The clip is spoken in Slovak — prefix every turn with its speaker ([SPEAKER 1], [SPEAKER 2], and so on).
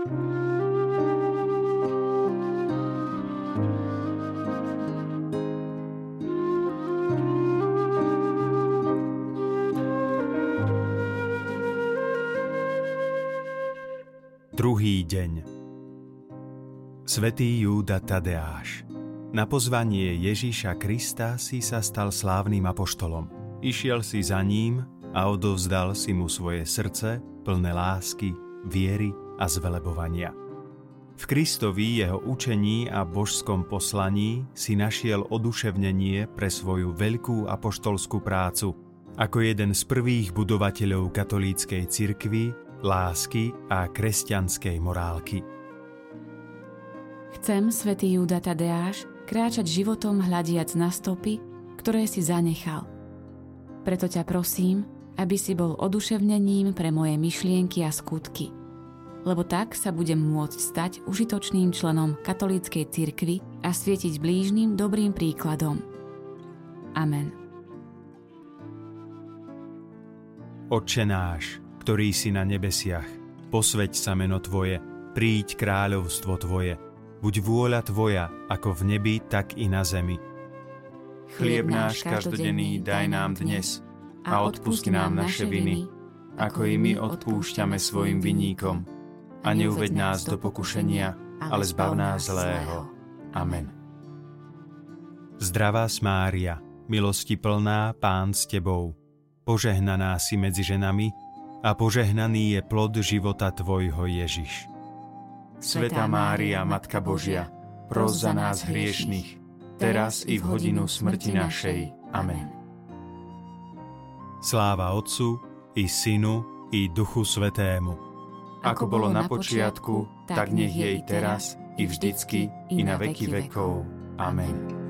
[SPEAKER 1] Druhý deň Svetý Júda Tadeáš Na pozvanie Ježíša Krista si sa stal slávnym apoštolom. Išiel si za ním a odovzdal si mu svoje srdce, plné lásky, viery a zvelebovania. V Kristovi, jeho učení a božskom poslaní si našiel oduševnenie pre svoju veľkú apoštolskú prácu ako jeden z prvých budovateľov katolíckej cirkvy lásky a kresťanskej morálky.
[SPEAKER 2] Chcem, svätý Júda Tadeáš, kráčať životom hľadiac na stopy, ktoré si zanechal. Preto ťa prosím, aby si bol oduševnením pre moje myšlienky a skutky. Lebo tak sa budem môcť stať užitočným členom katolíckej cirkvy a svietiť blížnym dobrým príkladom. Amen.
[SPEAKER 1] Otče náš, ktorý si na nebesiach, posveď sa meno Tvoje, príď kráľovstvo Tvoje, buď vôľa Tvoja, ako v nebi, tak i na zemi.
[SPEAKER 3] Chlieb náš každodenný daj nám dnes a odpust nám naše viny, ako i my odpúšťame svojim viníkom. A neuved nás do pokušenia, ale zbav nás zlého. Amen.
[SPEAKER 1] Zdravá Mária, milosti plná, Pán s Tebou, požehnaná si medzi ženami a požehnaný je plod života Tvojho Ježiš.
[SPEAKER 3] Sveta Mária, Matka Božia, pros za nás hriešných, teraz i v hodinu smrti našej. Amen.
[SPEAKER 1] Sláva Otcu i Synu i Duchu Svetému.
[SPEAKER 3] Ako bolo na počiatku, tak nech jej teraz i vždycky i na veky vekov. Amen.